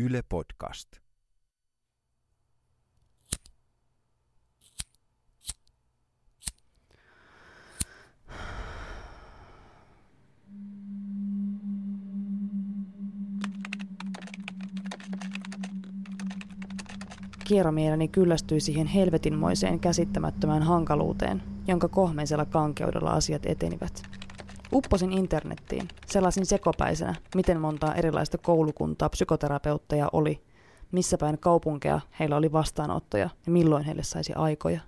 Yle Podcast. Kierromieleni kyllästyi siihen helvetinmoiseen käsittämättömään hankaluuteen, jonka kohmeisella kankeudella asiat etenivät. Upposin internettiin, selasin sekopäisenä, miten montaa erilaista koulukuntaa psykoterapeutteja oli, missä päin kaupunkeja heillä oli vastaanottoja ja milloin heille saisi aikoja.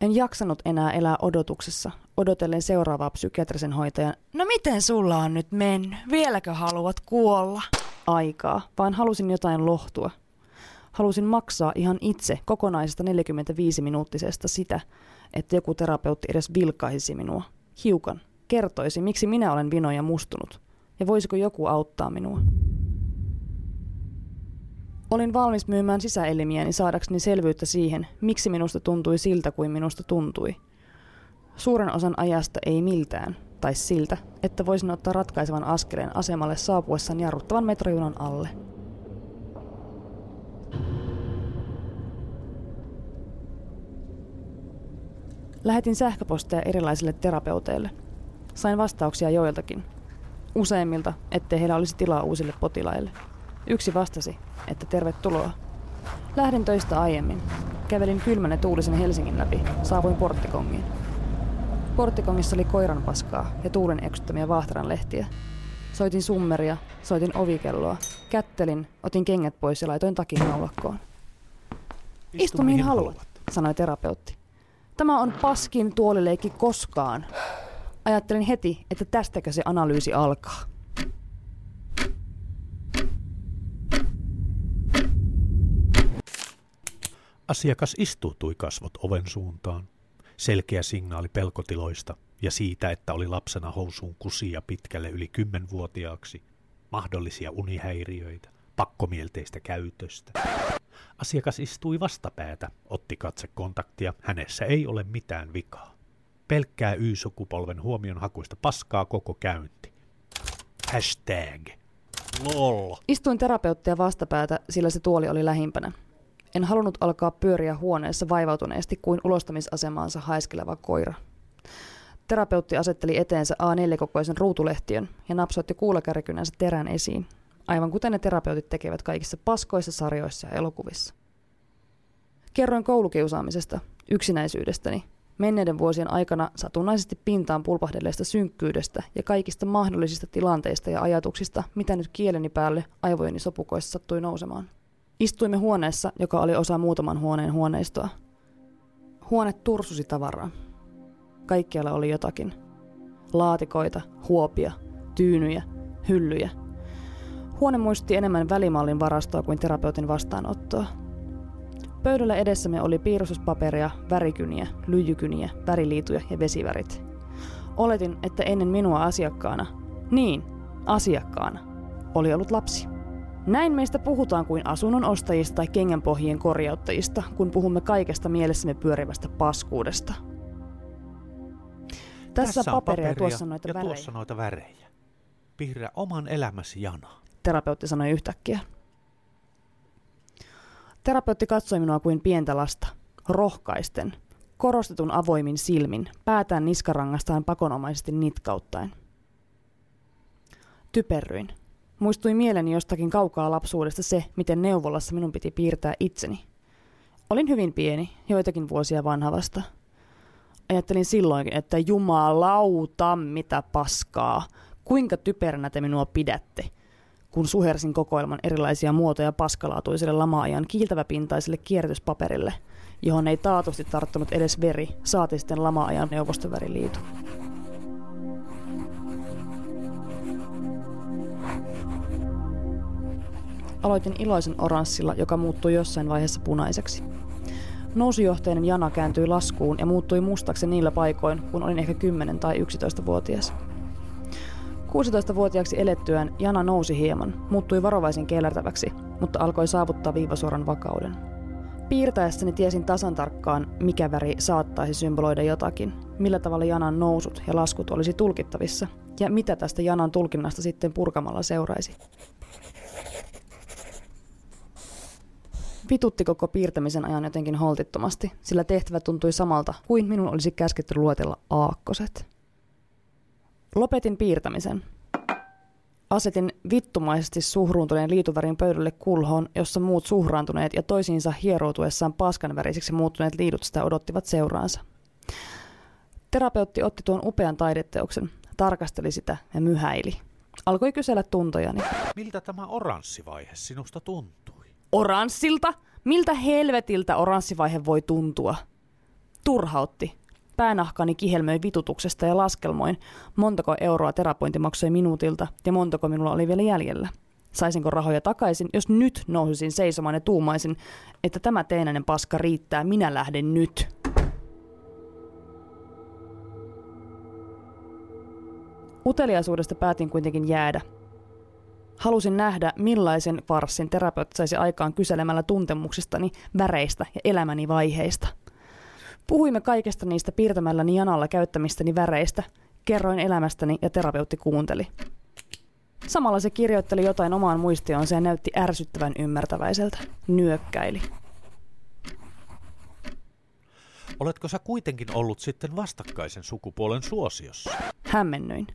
En jaksanut enää elää odotuksessa, odotellen seuraavaa psykiatrisen hoitajan, no miten sulla on nyt mennyt, vieläkö haluat kuolla? Aikaa, vaan halusin jotain lohtua. Halusin maksaa ihan itse kokonaisesta 45-minuuttisesta sitä, että joku terapeutti edes vilkaisi minua. Hiukan. Kertoisi, miksi minä olen vino ja mustunut. Ja voisiko joku auttaa minua. Olin valmis myymään sisäelimiäni saadakseni selvyyttä siihen, miksi minusta tuntui siltä kuin minusta tuntui. Suuren osan ajasta ei miltään, tai siltä, että voisin ottaa ratkaisevan askeleen asemalle saapuessaan jarruttavan metrojunan alle. Lähetin sähköposteja erilaisille terapeuteille. Sain vastauksia joiltakin. Useimmilta, ettei heillä olisi tilaa uusille potilaille. Yksi vastasi, että tervetuloa. Lähdin töistä aiemmin. Kävelin kylmän ja tuulisen Helsingin läpi. Saavuin porttikongiin. Porttikongissa oli koiran paskaa ja tuulen eksyttämiä vaahtaran lehtiä. Soitin summeria, soitin ovikelloa, kättelin, otin kengät pois ja laitoin takin naulakkoon. Istu mihin haluat, sanoi terapeutti. Tämä on paskin tuolileikki koskaan. Ajattelin heti, että tästäkö se analyysi alkaa. Asiakas istuutui kasvot oven suuntaan. Selkeä signaali pelkotiloista ja siitä, että oli lapsena housuun kusia pitkälle yli kymmenvuotiaaksi, mahdollisia unihäiriöitä, pakkomielteistä käytöstä. Asiakas istui vastapäätä, otti katse kontaktia, hänessä ei ole mitään vikaa. Pelkkää Y-sukupolven huomionhakuista paskaa koko käynti. Hashtag. LOL. Istuin terapeuttia vastapäätä, sillä se tuoli oli lähimpänä. En halunnut alkaa pyöriä huoneessa vaivautuneesti kuin ulostamisasemaansa haiskeleva koira. Terapeutti asetteli eteensä A4-kokoisen ruutulehtiön ja napsoitti kuulakärkynänsä terän esiin, aivan kuten ne terapeutit tekevät kaikissa paskoissa sarjoissa ja elokuvissa. Kerroin koulukiusaamisesta, yksinäisyydestäni, menneiden vuosien aikana satunnaisesti pintaan pulpahdelleesta synkkyydestä ja kaikista mahdollisista tilanteista ja ajatuksista, mitä nyt kieleni päälle aivojeni sopukoissa sattui nousemaan. Istuimme huoneessa, joka oli osa muutaman huoneen huoneistoa. Huone tursusi tavaraa. Kaikkialla oli jotakin. Laatikoita, huopia, tyynyjä, hyllyjä. Huone muistutti enemmän välimallin varastoa kuin terapeutin vastaanottoa. Pöydällä edessämme oli piirustuspaperia, värikyniä, lyijykyniä, väriliituja ja vesivärit. Oletin, että ennen minua asiakkaana, niin, asiakkaana, oli ollut lapsi. Näin meistä puhutaan kuin asunnon ostajista tai kengänpohjien korjauttajista, kun puhumme kaikesta mielessämme pyörivästä paskuudesta. Tässä, Tässä on paperia, ja tuossa noita ja värejä, tuossa noita värejä. Piirrä oman elämäsi jana. Terapeutti sanoi yhtäkkiä. Terapeutti katsoi minua kuin pientä lasta, rohkaisten, korostetun avoimin silmin, päätään niskarangastaan pakonomaisesti nitkauttaen. Typerryin. Muistui mieleni jostakin kaukaa lapsuudesta se, miten neuvolassa minun piti piirtää itseni. Olin hyvin pieni, joitakin vuosia vanha vasta. Ajattelin silloinkin, että jumalauta mitä paskaa, kuinka typeränä te minua pidätte, kun suhersin kokoelman erilaisia muotoja paskalaatuiselle lama-ajan kiiltäväpintaiselle kierrätyspaperille, johon ei taatusti tarttunut edes veri, saati sitten lama-ajan neuvostoväriliitu. Aloitin iloisen oranssilla, joka muuttui jossain vaiheessa punaiseksi. Nousujohteinen jana kääntyi laskuun ja muuttui mustaksi niillä paikoin, kun olin ehkä 10 tai 11-vuotias. 16-vuotiaaksi elettyään Jana nousi hieman, muuttui varovaisin kellertäväksi, mutta alkoi saavuttaa viivasuoran vakauden. Piirtäessäni tiesin tasan tarkkaan, mikä väri saattaisi symboloida jotakin, millä tavalla Janan nousut ja laskut olisi tulkittavissa, ja mitä tästä Janan tulkinnasta sitten purkamalla seuraisi. Vitutti koko piirtämisen ajan jotenkin holtittomasti, sillä tehtävä tuntui samalta kuin minun olisi käsketty luetella aakkoset. Lopetin piirtämisen. Asetin vittumaisesti suhruuntuneen liituvärin pöydälle kulhoon, jossa muut suhraantuneet ja toisiinsa hieroutuessaan paskanvärisiksi muuttuneet liidut sitä odottivat seuraansa. Terapeutti otti tuon upean taideteoksen, tarkasteli sitä ja myhäili. Alkoi kysellä tuntojani. Miltä tämä oranssivaihe sinusta tuntui? Oranssilta? Miltä helvetiltä oranssivaihe voi tuntua? Turhautti. Päänahkani kihelmöi vitutuksesta ja laskelmoin, montako euroa terapointi maksoi minuutilta ja montako minulla oli vielä jäljellä. Saisinko rahoja takaisin, jos nyt nousisin seisomaan ja tuumaisin, että tämä teinäinen paska riittää, minä lähden nyt. Uteliaisuudesta päätin kuitenkin jäädä. Halusin nähdä, millaisen farssin terapeutti saisi aikaan kyselemällä tuntemuksistani, väreistä ja elämäni vaiheista. Puhuimme kaikesta niistä piirtämälläni janalla käyttämistäni väreistä, kerroin elämästäni ja terapeutti kuunteli. Samalla se kirjoitteli jotain omaan muistioonsa ja näytti ärsyttävän ymmärtäväiseltä. Nyökkäili. Oletko sä kuitenkin ollut sitten vastakkaisen sukupuolen suosiossa? Hämmennyin.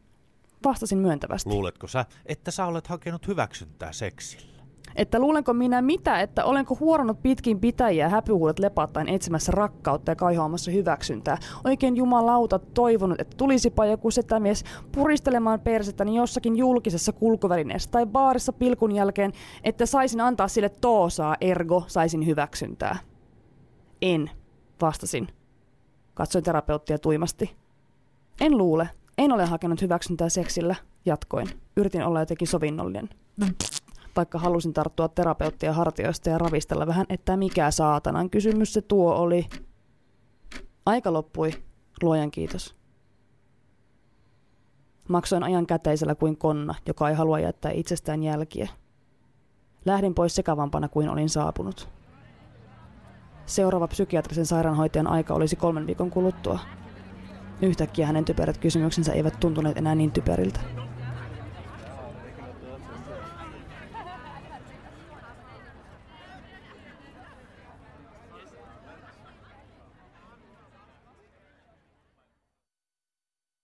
Vastasin myöntävästi. Luuletko sä, että sä olet hakenut hyväksyntää seksillä? Että luulenko minä mitä, että olenko huorannut pitkin pitäjiä häpyhuulet lepattaen etsimässä rakkautta ja kaihoamassa hyväksyntää. Oikein jumalauta toivonut, että tulisipa joku setämies puristelemaan persettäni jossakin julkisessa kulkuvälineessä tai baarissa pilkun jälkeen, että saisin antaa sille toosaa, ergo saisin hyväksyntää. En, vastasin. Katsoin terapeuttia tuimasti. En luule, en ole hakenut hyväksyntää seksillä, jatkoin. Yritin olla jotenkin sovinnollinen. Vaikka halusin tarttua terapeuttia hartioista ja ravistella vähän, että mikä saatanan kysymys se tuo oli. Aika loppui, luojan kiitos. Maksoin ajan käteisellä kuin konna, joka ei halua jättää itsestään jälkiä. Lähdin pois sekavampana kuin olin saapunut. Seuraava psykiatrisen sairaanhoitajan aika olisi kolmen viikon kuluttua. Yhtäkkiä hänen typerät kysymyksensä eivät tuntuneet enää niin typeriltä.